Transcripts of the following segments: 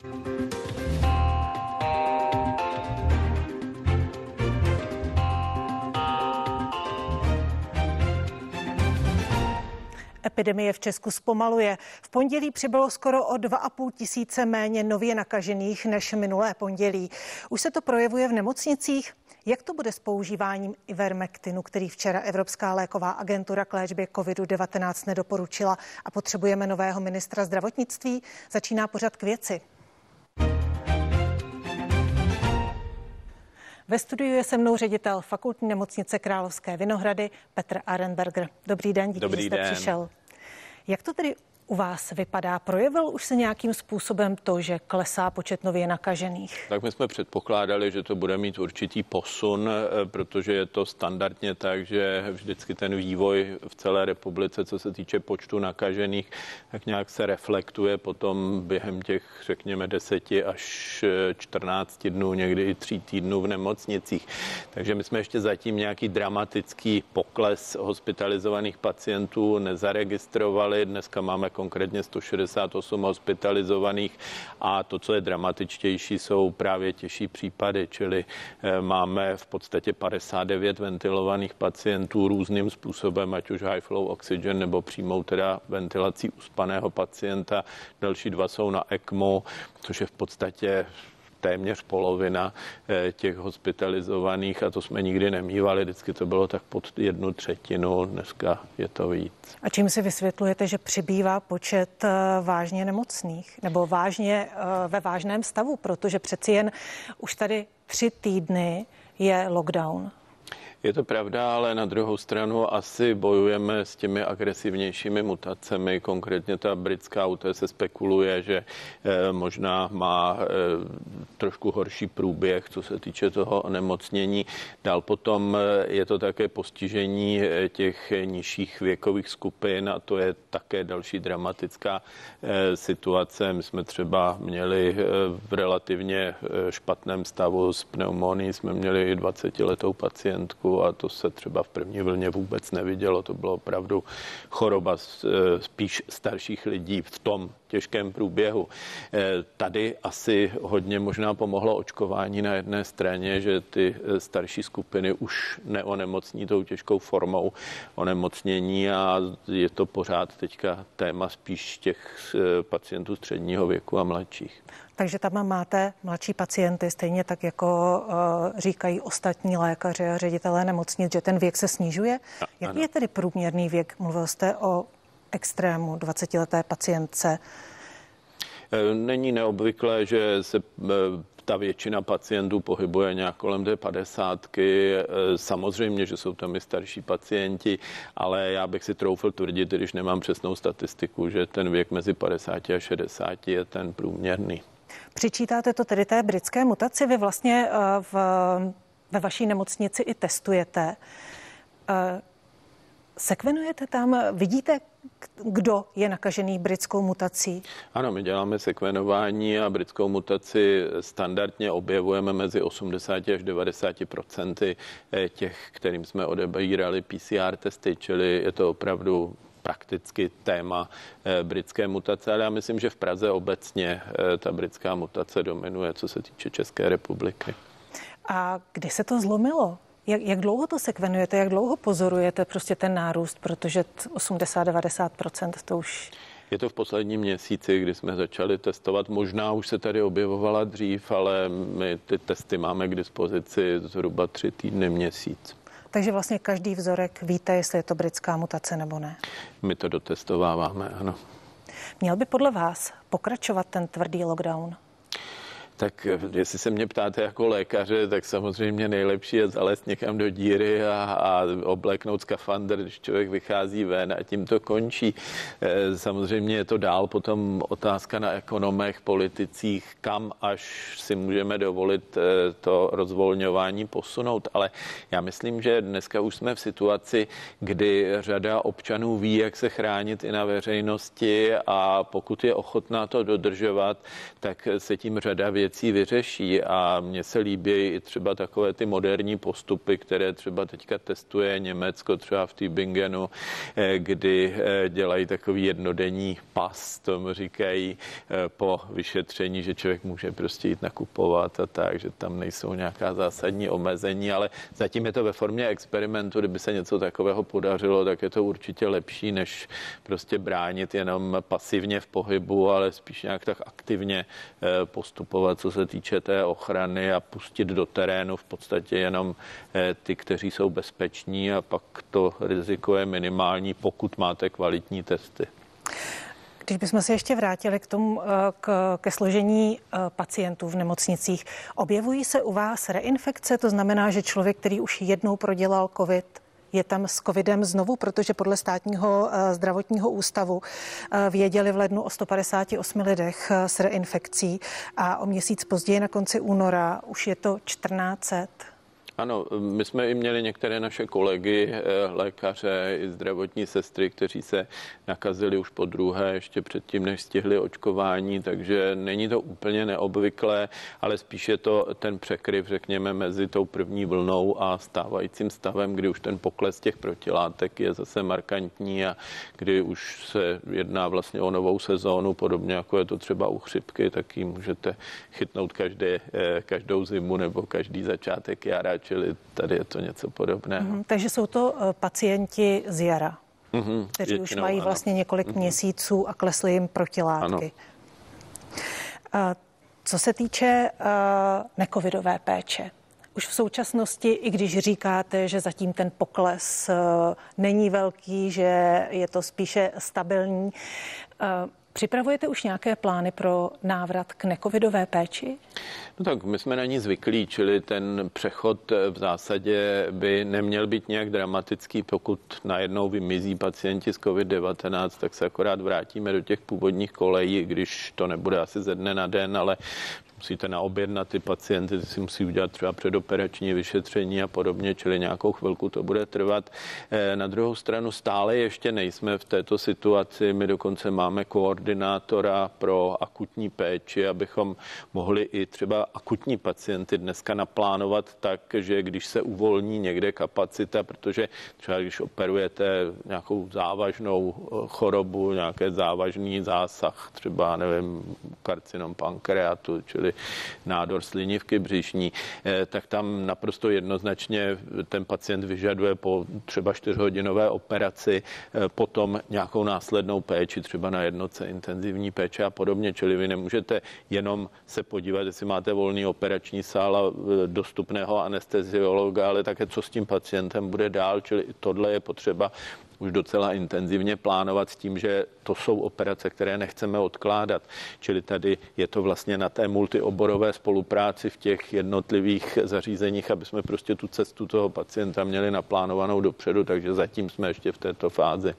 Epidemie v Česku zpomaluje. V pondělí přibylo skoro o 2,5 tisíce méně nově nakažených než minulé pondělí. Už se to projevuje v nemocnicích? Jak to bude s používáním Ivermectinu, který včera Evropská léková agentura k léčbě COVID-19 nedoporučila a potřebujeme nového ministra zdravotnictví? Začíná pořad k věci. Ve studiu je se mnou ředitel fakultní nemocnice Královské Vinohrady Petr Arenberger. Dobrý den, díky, Dobrý že jste den. přišel. Jak to tedy u vás vypadá? Projevil už se nějakým způsobem to, že klesá počet nově nakažených? Tak my jsme předpokládali, že to bude mít určitý posun, eh, protože je to standardně tak, že vždycky ten vývoj v celé republice, co se týče počtu nakažených, tak nějak se reflektuje potom během těch, řekněme, 10 až 14 dnů, někdy i tří týdnů v nemocnicích. Takže my jsme ještě zatím nějaký dramatický pokles hospitalizovaných pacientů nezaregistrovali. Dneska máme konkrétně 168 hospitalizovaných a to, co je dramatičtější, jsou právě těžší případy, čili eh, máme v podstatě 59 ventilovaných pacientů různým způsobem, ať už high flow oxygen nebo přímou teda ventilací uspaného pacienta. Další dva jsou na ECMO, což je v podstatě téměř polovina eh, těch hospitalizovaných a to jsme nikdy nemývali, vždycky to bylo tak pod jednu třetinu, dneska je to víc. A čím si vysvětlujete, že přibývá počet eh, vážně nemocných nebo vážně eh, ve vážném stavu, protože přeci jen už tady tři týdny je lockdown. Je to pravda, ale na druhou stranu asi bojujeme s těmi agresivnějšími mutacemi. Konkrétně ta britská UT se spekuluje, že eh, možná má eh, trošku horší průběh, co se týče toho onemocnění. Dál potom eh, je to také postižení těch nižších věkových skupin a to je také další dramatická situace. My jsme třeba měli v relativně špatném stavu s pneumonií, jsme měli 20-letou pacientku a to se třeba v první vlně vůbec nevidělo. To bylo opravdu choroba e, spíš starších lidí v tom těžkém průběhu. E, tady asi hodně možná pomohlo očkování na jedné straně, že ty e, starší skupiny už neonemocní tou těžkou formou onemocnění a je to pořád teďka téma spíš těch pacientů středního věku a mladších. Takže tam máte mladší pacienty, stejně tak jako uh, říkají ostatní lékaři a ředitelé nemocnic, že ten věk se snižuje. A, Jaký ano. je tedy průměrný věk? Mluvil jste o extrému 20-leté pacientce. E, není neobvyklé, že se e, ta většina pacientů pohybuje nějak kolem té padesátky. Samozřejmě, že jsou tam i starší pacienti, ale já bych si troufl tvrdit, když nemám přesnou statistiku, že ten věk mezi 50 a 60 je ten průměrný. Přičítáte to tedy té britské mutaci? Vy vlastně eh, v, ve vaší nemocnici i testujete. Eh, sekvenujete tam, vidíte, kdo je nakažený britskou mutací? Ano, my děláme sekvenování a britskou mutaci standardně objevujeme mezi 80 až 90 procenty eh, těch, kterým jsme odebírali PCR testy, čili je to opravdu prakticky téma eh, britské mutace, ale já myslím, že v Praze obecně eh, ta britská mutace dominuje, co se týče České republiky. A kdy se to zlomilo? Jak, jak dlouho to sekvenujete, jak dlouho pozorujete prostě ten nárůst, protože 80-90% to už... Je to v posledním měsíci, kdy jsme začali testovat. Možná už se tady objevovala dřív, ale my ty testy máme k dispozici zhruba tři týdny, měsíc. Takže vlastně každý vzorek víte, jestli je to britská mutace nebo ne. My to dotestováváme, ano. Měl by podle vás pokračovat ten tvrdý lockdown? Tak jestli se mě ptáte jako lékaře, tak samozřejmě nejlepší je zalézt někam do díry a, a obléknout skafandr, když člověk vychází ven a tím to končí. E, samozřejmě je to dál potom otázka na ekonomech, politicích, kam až si můžeme dovolit e, to rozvolňování posunout. Ale já myslím, že dneska už jsme v situaci, kdy řada občanů ví, jak se chránit i na veřejnosti a pokud je ochotná to dodržovat, tak se tím řada věcí věcí vyřeší a mně se líbí i třeba takové ty moderní postupy, které třeba teďka testuje Německo, třeba v Tübingenu, eh, kdy eh, dělají takový jednodenní pas, tomu říkají, po vyšetření, že člověk může prostě jít nakupovat a tak, že tam nejsou nějaká zásadní omezení, ale zatím je to ve formě experimentu, kdyby se něco takového podařilo, tak je to určitě lepší, než prostě bránit jenom pasivně v pohybu, ale spíš nějak tak aktivně eh, postupovat, co se týče té ochrany a pustit do terénu v podstatě jenom eh, ty, kteří jsou bezpeční a pak to riziko je minimální, pokud máte kvalitní testy. Když bychom se ještě vrátili k tomu, eh, k, ke složení pacientů v nemocnicích, objevují se u vás reinfekce? To znamená, že člověk, který už jednou prodělal COVID, je tam s covidem znovu, protože podle státního eh, zdravotního ústavu eh, věděli v lednu o 158 lidech eh, s reinfekcí a o měsíc později na konci února už je to 1400. Ano, my jsme i měli některé naše kolegy, eh, lékaře i zdravotní sestry, kteří se nakazili už po druhé, ještě předtím, než stihli očkování, takže není to úplně neobvyklé, ale spíš je to ten překryv, řekněme, mezi tou první vlnou a stávajícím stavem, kdy už ten pokles těch protilátek je zase markantní a kdy už se jedná vlastně o novou sezónu, podobně jako je to třeba u chřipky, tak ji můžete chytnout každé, eh, každou zimu nebo každý začátek jara, čili tady je to něco podobného. Mm, takže jsou to eh, pacienti z jara, mm-hmm, kteří už mají ano. vlastně několik mm-hmm. měsíců a klesly jim protilátky. Ano. Co se týče uh, necovidové péče, už v současnosti, i když říkáte, že zatím ten pokles uh, není velký, že je to spíše stabilní, uh, Připravujete už nějaké plány pro návrat k necovidové péči? No tak my jsme na ní zvyklí, čili ten přechod v zásadě by neměl být nějak dramatický. Pokud najednou vymizí pacienti z COVID-19, tak se akorát vrátíme do těch původních kolejí, když to nebude asi ze dne na den, ale musíte naobjednat ty pacienty, ty si musí udělat třeba předoperační vyšetření a podobně, čili nějakou chvilku to bude trvat. Eh, na druhou stranu stále ještě nejsme v této situaci. My dokonce máme koordinátora pro akutní péči, abychom mohli i třeba akutní pacienty dneska naplánovat tak, že když se uvolní někde kapacita, protože třeba když operujete nějakou závažnou eh, chorobu, nějaké závažný zásah, třeba nevím, karcinom pankreatu, čili nádor slinivky břišní, eh, tak tam naprosto jednoznačně ten pacient vyžaduje po třeba čtyřhodinové operaci eh, potom nějakou následnou péči, třeba na jednoce intenzivní péče a podobně. Čili vy nemůžete jenom se podívat, jestli máte volný operační sál a eh, dostupného anesteziologa, ale také co s tím pacientem bude dál. Čili tohle je potřeba už docela intenzivně plánovat s tím, že to jsou operace, které nechceme odkládat. Čili tady je to vlastně na té multioborové spolupráci v těch jednotlivých zařízeních, aby jsme prostě tu cestu toho pacienta měli naplánovanou dopředu, takže zatím jsme ještě v této fázi.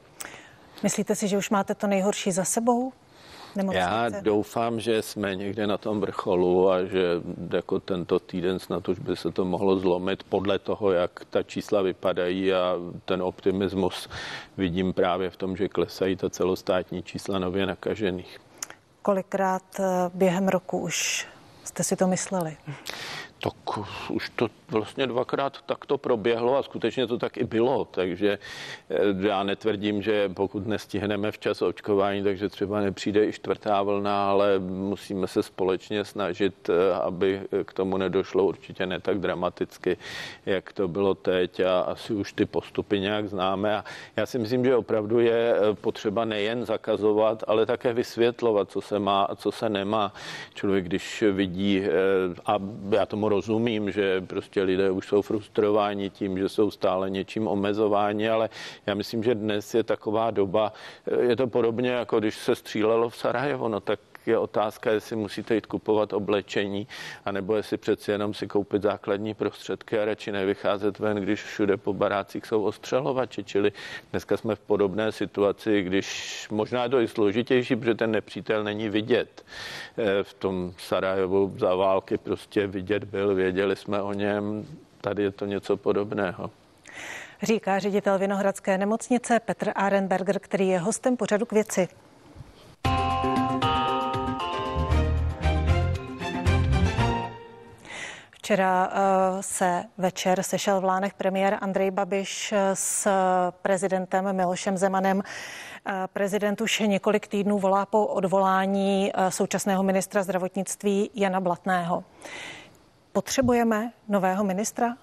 Myslíte si, že už máte to nejhorší za sebou? Nemocnice? Já doufám, že jsme někde na tom vrcholu a že jako tento týden snad už by se to mohlo zlomit podle toho, jak ta čísla vypadají a ten optimismus vidím právě v tom, že klesají ta celostátní čísla nově nakažených. Kolikrát eh, během roku už jste si to mysleli? Tak už to vlastně dvakrát tak to proběhlo a skutečně to tak i bylo, takže eh, já netvrdím, že pokud nestihneme včas očkování, takže třeba nepřijde i čtvrtá vlna, ale musíme se společně snažit, eh, aby k tomu nedošlo určitě ne tak dramaticky, jak to bylo teď a asi už ty postupy nějak známe a já si myslím, že opravdu je eh, potřeba nejen zakazovat, ale také vysvětlovat, co se má a co se nemá. Člověk, když vidí, a já tomu rozumím, že prostě lidé už jsou frustrováni tím, že jsou stále něčím omezováni, ale já myslím, že dnes je taková doba, je to podobně jako když se střílelo v Sarajevo, no tak je otázka, jestli musíte jít kupovat oblečení, anebo jestli přeci jenom si koupit základní prostředky a radši nevycházet ven, když všude po barácích jsou ostřelovači. Čili dneska jsme v podobné situaci, když možná je to i složitější, protože ten nepřítel není vidět. Eh, v tom Sarajevu za války prostě vidět byl, věděli jsme o něm, tady je to něco podobného. Říká ředitel Vinohradské nemocnice Petr Arenberger, který je hostem pořadu k věci. Včera se večer sešel v Lánech premiér Andrej Babiš s prezidentem Milošem Zemanem. Prezident už několik týdnů volá po odvolání současného ministra zdravotnictví Jana Blatného. Potřebujeme nového ministra?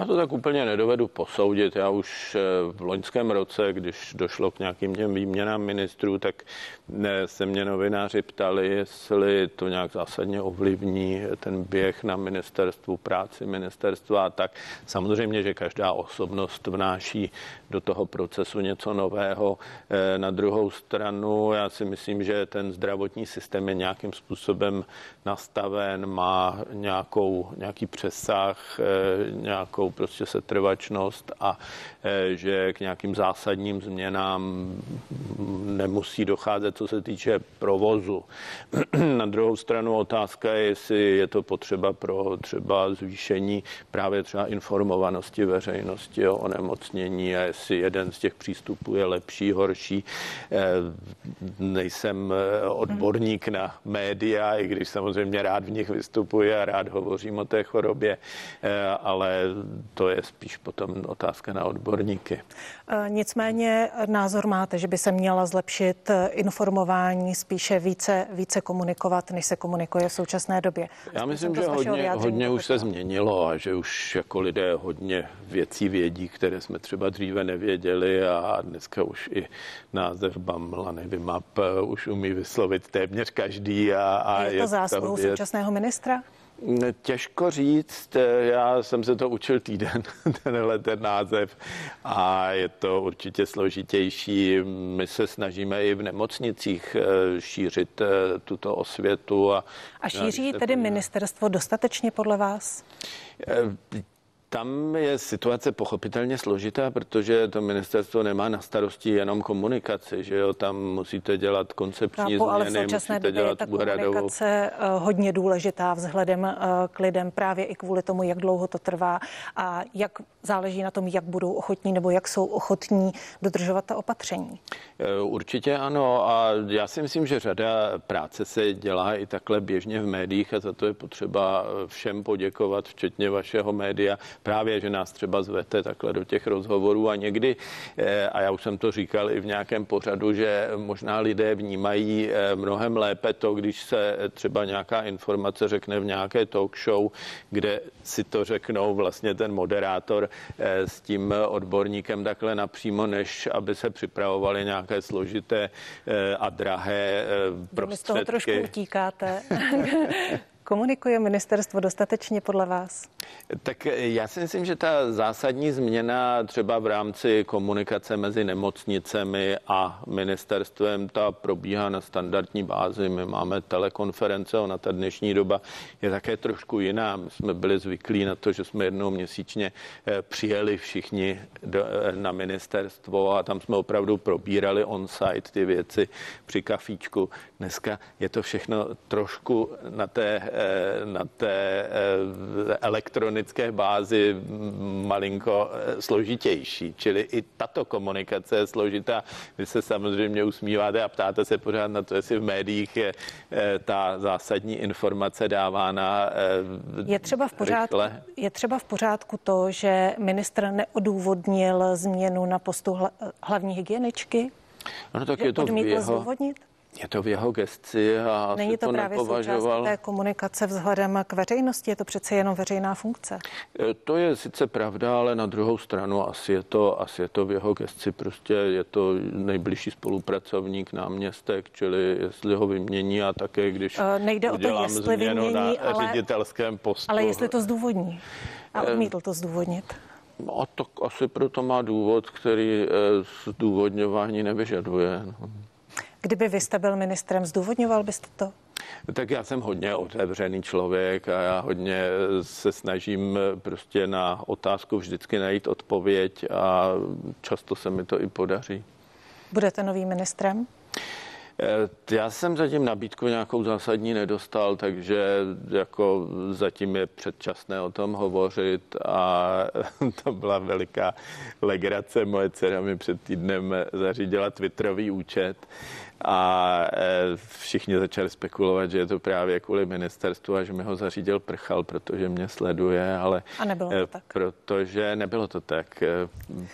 Já to tak úplně nedovedu posoudit. Já už eh, v loňském roce, když došlo k nějakým těm výměnám ministrů, tak eh, se mě novináři ptali, jestli to nějak zásadně ovlivní ten běh na ministerstvu práci, ministerstva a tak. Samozřejmě, že každá osobnost vnáší do toho procesu něco nového. Eh, na druhou stranu, já si myslím, že ten zdravotní systém je nějakým způsobem nastaven, má nějakou, nějaký přesah, nějakou nějakou prostě setrvačnost a e, že k nějakým zásadním změnám nemusí docházet, co se týče provozu. Na druhou stranu otázka je, jestli je to potřeba pro třeba zvýšení právě třeba informovanosti veřejnosti o onemocnění a jestli jeden z těch přístupů je lepší, horší. E, nejsem e, odborník na média, i když samozřejmě rád v nich vystupuji a rád hovořím o té chorobě, ale to je spíš potom otázka na odborníky. E, nicméně názor máte, že by se měla zlepšit informování, spíše více, více komunikovat, než se komunikuje v současné době. Já myslím, že hodně, hodně už se změnilo a že už jako lidé hodně věcí vědí, které jsme třeba dříve nevěděli a dneska už i název Bamla Nevymap už umí vyslovit téměř každý. A, a je to je zásluhou současného ministra? Těžko říct, já jsem se to učil týden, tenhle ten název a je to určitě složitější. My se snažíme i v nemocnicích eh, šířit eh, tuto osvětu. A, a šíří tedy ministerstvo dostatečně podle vás? Eh, tam je situace pochopitelně složitá, protože to ministerstvo nemá na starosti jenom komunikaci, že jo, tam musíte dělat koncepční Chápu, změny, ale v současné době dělat je ta komunikace uh, hodně důležitá vzhledem uh, k lidem právě i kvůli tomu, jak dlouho to trvá a jak záleží na tom, jak budou ochotní nebo jak jsou ochotní dodržovat ta opatření. Eh, určitě ano a já si myslím, že řada práce se dělá i takhle běžně v médiích a za to je potřeba všem poděkovat, včetně vašeho média právě, že nás třeba zvete takhle do těch rozhovorů a někdy, eh, a já už jsem to říkal i v nějakém pořadu, že možná lidé vnímají eh, mnohem lépe to, když se třeba nějaká informace řekne v nějaké talk show, kde si to řeknou vlastně ten moderátor eh, s tím odborníkem takhle napřímo, než aby se připravovali nějaké složité a drahé prostředky. Vy z toho trošku utíkáte. Komunikuje ministerstvo dostatečně podle vás? Tak já si myslím, že ta zásadní změna třeba v rámci komunikace mezi nemocnicemi a ministerstvem, ta probíhá na standardní bázi. My máme telekonference, ona ta dnešní doba je také trošku jiná. My jsme byli zvyklí na to, že jsme jednou měsíčně eh, přijeli všichni do, eh, na ministerstvo a tam jsme opravdu probírali on-site ty věci při kafíčku. Dneska je to všechno trošku na té Eh, na té eh, elektronické bázi malinko eh, složitější. Čili i tato komunikace je složitá. Vy se samozřejmě usmíváte a ptáte se pořád na to, jestli v médiích je ta zásadní informace dávána je třeba v pořádku, rychle. Je třeba v pořádku to, že ministr neodůvodnil změnu na postu hlavní hygieničky? No tak je to v jeho? Je to v jeho gesci a Není to, to právě nepovažoval... té komunikace vzhledem k veřejnosti, je to přece jenom veřejná funkce. E, to je sice pravda, ale na druhou stranu asi je to, asi je to v jeho gesci, prostě je to nejbližší spolupracovník, náměstek, čili jestli ho vymění a také, když e, Nejde o to, jestli vymění, na ale, ředitelském postu. Ale jestli to zdůvodní. A e, odmítl to zdůvodnit. A tak asi proto má důvod, který zdůvodňování nevyžaduje. No. Kdyby vy jste byl ministrem, zdůvodňoval byste to? Tak já jsem hodně otevřený člověk a já hodně se snažím prostě na otázku vždycky najít odpověď a často se mi to i podaří. Budete novým ministrem? Já jsem zatím nabídku nějakou zásadní nedostal, takže jako zatím je předčasné o tom hovořit a to byla veliká legrace. Moje dcera mi před týdnem zařídila Twitterový účet a e, všichni začali spekulovat, že je to právě kvůli ministerstvu a že mi ho zařídil prchal, protože mě sleduje, ale a nebylo to e, tak. protože nebylo to tak.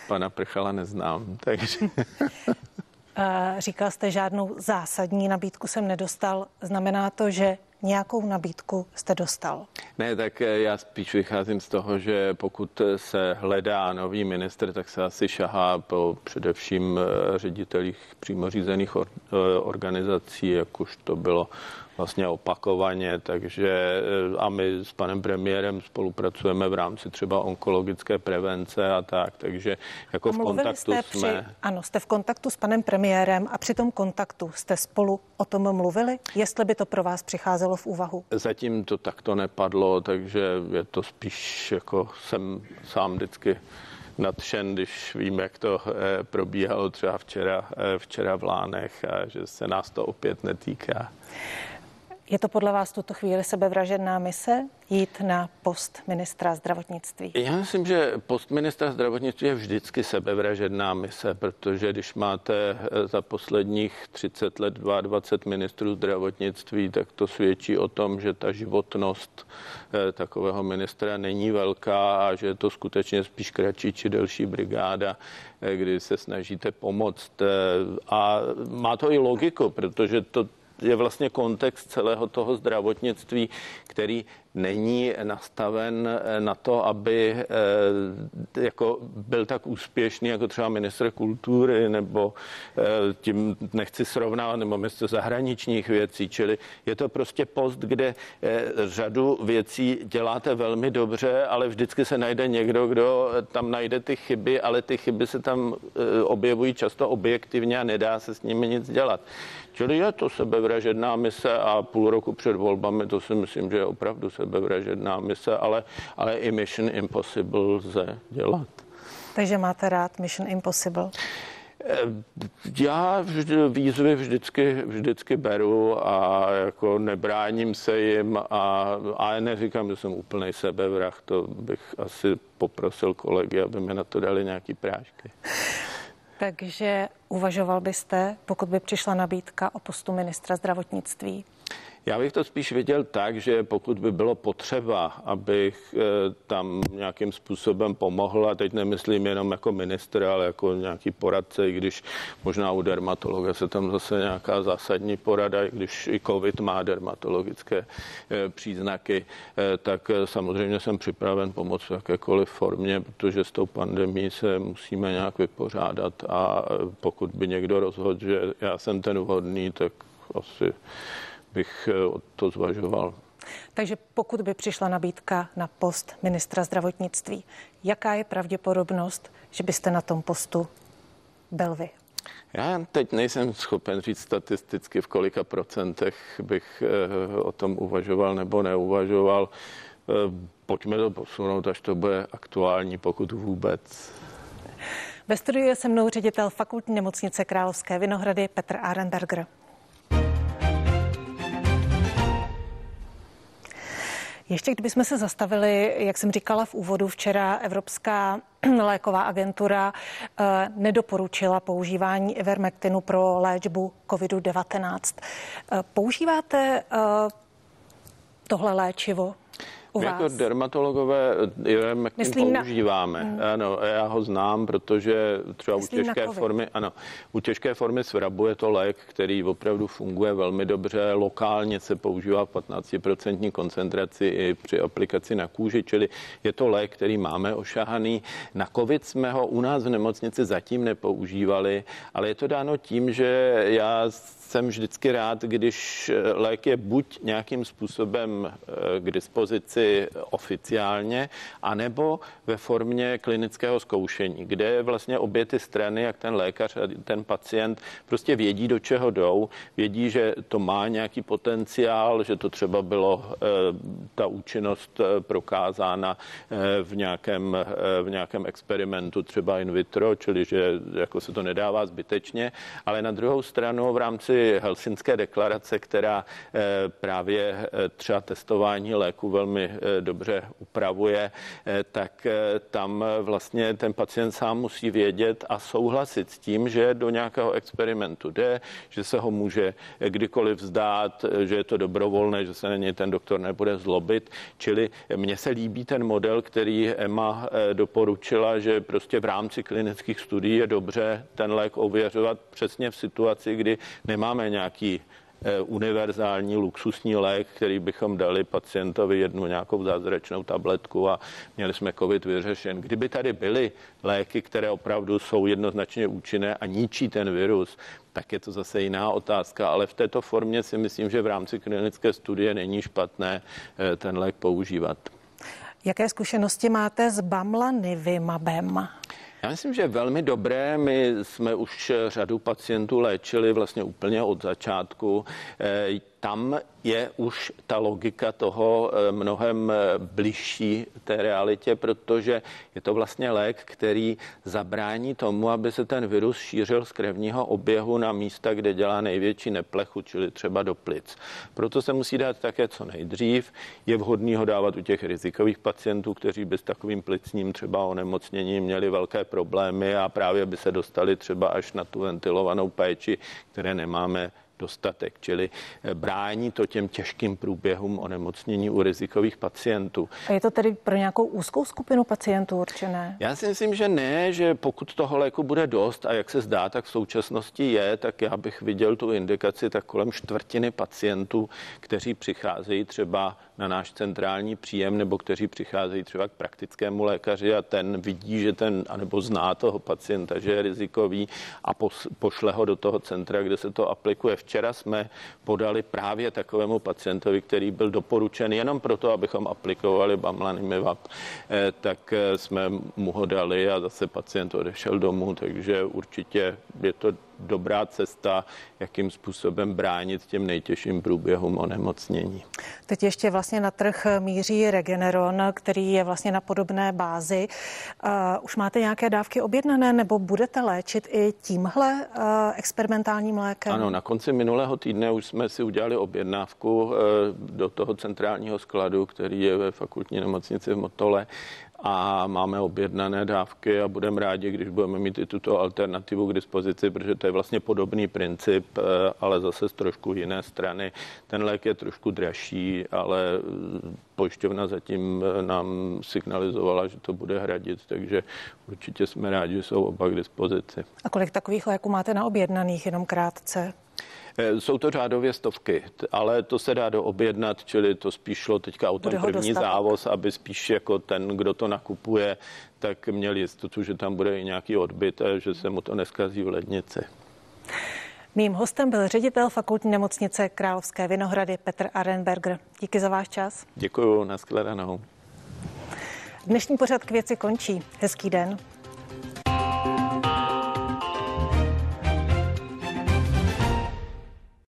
Pana prchala neznám, takže... Říkal jste, žádnou zásadní nabídku jsem nedostal. Znamená to, že nějakou nabídku jste dostal? Ne, tak eh, já spíš vycházím z toho, že pokud se hledá nový minister, tak se asi šahá po především eh, ředitelích přímo řízených eh, organizací, jak už to bylo vlastně opakovaně, takže eh, a my s panem premiérem spolupracujeme v rámci třeba onkologické prevence a tak, takže jako v kontaktu jste jsme. Při, ano, jste v kontaktu s panem premiérem a při tom kontaktu jste spolu o tom mluvili, jestli by to pro vás přicházelo v úvahu? Zatím to takto nepadlo, takže je to spíš jako jsem sám vždycky nadšen, když vím, jak to eh, probíhalo třeba včera, eh, včera v Lánech a že se nás to opět netýká. Je to podle vás tuto chvíli sebevražedná mise jít na post ministra zdravotnictví? Já myslím, že post ministra zdravotnictví je vždycky sebevražedná mise, protože když máte eh, za posledních 30 let 22 ministrů zdravotnictví, tak to svědčí o tom, že ta životnost eh, takového ministra není velká a že je to skutečně spíš kratší či delší brigáda, eh, kdy se snažíte pomoct. A má to i logiku, protože to je vlastně kontext celého toho zdravotnictví, který není nastaven eh, na to, aby eh, jako byl tak úspěšný jako třeba ministr kultury nebo eh, tím nechci srovnávat nebo ministr zahraničních věcí, čili je to prostě post, kde řadu věcí děláte velmi dobře, ale vždycky se najde někdo, kdo tam najde ty chyby, ale ty chyby se tam objevují často objektivně a nedá se s nimi nic dělat. Čili je to sebevražedná mise a půl roku před volbami to si myslím, že je opravdu sebevražedná mise, ale, ale i Mission Impossible lze dělat. Takže máte rád Mission Impossible? Eh, já vždy, výzvy vždycky, vždycky beru a jako nebráním se jim a, a neříkám, že jsem úplný sebevrah, to bych asi poprosil kolegy, aby mi na to dali nějaký prášky. Takže uvažoval byste, pokud by přišla nabídka o postu ministra zdravotnictví? Já bych to spíš viděl tak, že pokud by bylo potřeba, abych eh, tam nějakým způsobem pomohl, a teď nemyslím jenom jako ministr, ale jako nějaký poradce, i když možná u dermatologa se tam zase nějaká zásadní porada, i když i COVID má dermatologické eh, příznaky, eh, tak samozřejmě jsem připraven pomoct v jakékoliv formě, protože s tou pandemí se musíme nějak vypořádat a pokud by někdo rozhodl, že já jsem ten vhodný, tak asi bych eh, to zvažoval. Takže pokud by přišla nabídka na post ministra zdravotnictví, jaká je pravděpodobnost, že byste na tom postu byl vy? Já teď nejsem schopen říct statisticky, v kolika procentech bych eh, o tom uvažoval nebo neuvažoval. Eh, pojďme to posunout, až to bude aktuální, pokud vůbec. Ve studiu je se mnou ředitel fakultní nemocnice Královské Vinohrady Petr Arenberger. Ještě kdybychom se zastavili, jak jsem říkala v úvodu, včera Evropská léková agentura eh, nedoporučila používání ivermectinu pro léčbu COVID-19. Eh, používáte eh, tohle léčivo? U My jako dermatologové Ivermectin používáme. Na... Hmm. Ano, já ho znám, protože třeba Myslím u těžké formy, ano, u těžké formy svrabu je to lék, který opravdu funguje velmi dobře. Lokálně se používá v 15% koncentraci i při aplikaci na kůži, čili je to lék, který máme ošahaný. Na COVID jsme ho u nás v nemocnici zatím nepoužívali, ale je to dáno tím, že já jsem vždycky rád, když lék je buď nějakým způsobem eh, k dispozici, oficiálně, anebo ve formě klinického zkoušení, kde vlastně obě ty strany, jak ten lékař a ten pacient, prostě vědí, do čeho jdou, vědí, že to má nějaký potenciál, že to třeba bylo eh, ta účinnost eh, prokázána eh, v nějakém, v nějakém experimentu, třeba in vitro, čili že jako se to nedává zbytečně, ale na druhou stranu v rámci Helsinské deklarace, která právě třeba testování léku velmi dobře upravuje, tak tam vlastně ten pacient sám musí vědět a souhlasit s tím, že do nějakého experimentu jde, že se ho může kdykoliv vzdát, že je to dobrovolné, že se na něj ten doktor nebude zlobit. Čili mně se líbí ten model, který Emma eh, doporučila, že prostě v rámci klinických studií je dobře ten lék ověřovat přesně v situaci, kdy nemáme nějaký Eh, univerzální luxusní lék, který bychom dali pacientovi jednu nějakou zázračnou tabletku a měli jsme COVID vyřešen. Kdyby tady byly léky, které opravdu jsou jednoznačně účinné a ničí ten virus, tak je to zase jiná otázka, ale v této formě si myslím, že v rámci klinické studie není špatné eh, ten lék používat. Jaké zkušenosti máte s bamlanivimabem? Já myslím, že velmi dobré. My jsme už řadu pacientů léčili vlastně úplně od začátku. Tam je už ta logika toho eh, mnohem eh, bližší té realitě, protože je to vlastně lék, který zabrání tomu, aby se ten virus šířil z krevního oběhu na místa, kde dělá největší neplechu, čili třeba do plic. Proto se musí dát také co nejdřív. Je vhodný ho dávat u těch rizikových pacientů, kteří by s takovým plicním třeba onemocněním měli velké problémy a právě by se dostali třeba až na tu ventilovanou péči, které nemáme dostatek, čili eh, brání to těm těžkým průběhům onemocnění u rizikových pacientů. A je to tedy pro nějakou úzkou skupinu pacientů určené? Já si myslím, že ne, že pokud toho léku bude dost a jak se zdá, tak v současnosti je, tak já bych viděl tu indikaci tak kolem čtvrtiny pacientů, kteří přicházejí třeba na náš centrální příjem nebo kteří přicházejí třeba k praktickému lékaři a ten vidí, že ten, anebo zná toho pacienta, že je rizikový a pošle ho do toho centra, kde se to aplikuje. Včera jsme podali právě takovému pacientovi, který byl doporučen jenom proto, abychom aplikovali bamlanimab, eh, tak eh, jsme mu ho dali a zase pacient odešel domů, takže určitě je to dobrá cesta, jakým způsobem bránit těm nejtěžším průběhům onemocnění. Teď ještě vlastně na trh míří Regeneron, který je vlastně na podobné bázi. Uh, už máte nějaké dávky objednané nebo budete léčit i tímhle uh, experimentálním lékem? Ano, na konci minulého týdne už jsme si udělali objednávku uh, do toho centrálního skladu, který je ve fakultní nemocnici v Motole a máme objednané dávky a budeme rádi, když budeme mít i tuto alternativu k dispozici, protože to je vlastně podobný princip, eh, ale zase z trošku jiné strany. Ten lék je trošku dražší, ale eh, pojišťovna zatím eh, nám signalizovala, že to bude hradit, takže určitě jsme rádi, že jsou oba k dispozici. A kolik takových léků máte na objednaných, jenom krátce? Eh, jsou to řádově stovky, ale to se dá doobjednat, čili to spíš šlo teďka o ten první závoz, aby spíš jako ten, kdo to nakupuje, tak měl jistotu, že tam bude i nějaký odbyt a že se mu to neskazí v lednici. Mým hostem byl ředitel fakultní nemocnice Královské Vinohrady Petr Arenberger. Díky za váš čas. Děkuji, nashledanou. Dnešní pořad k věci končí. Hezký den.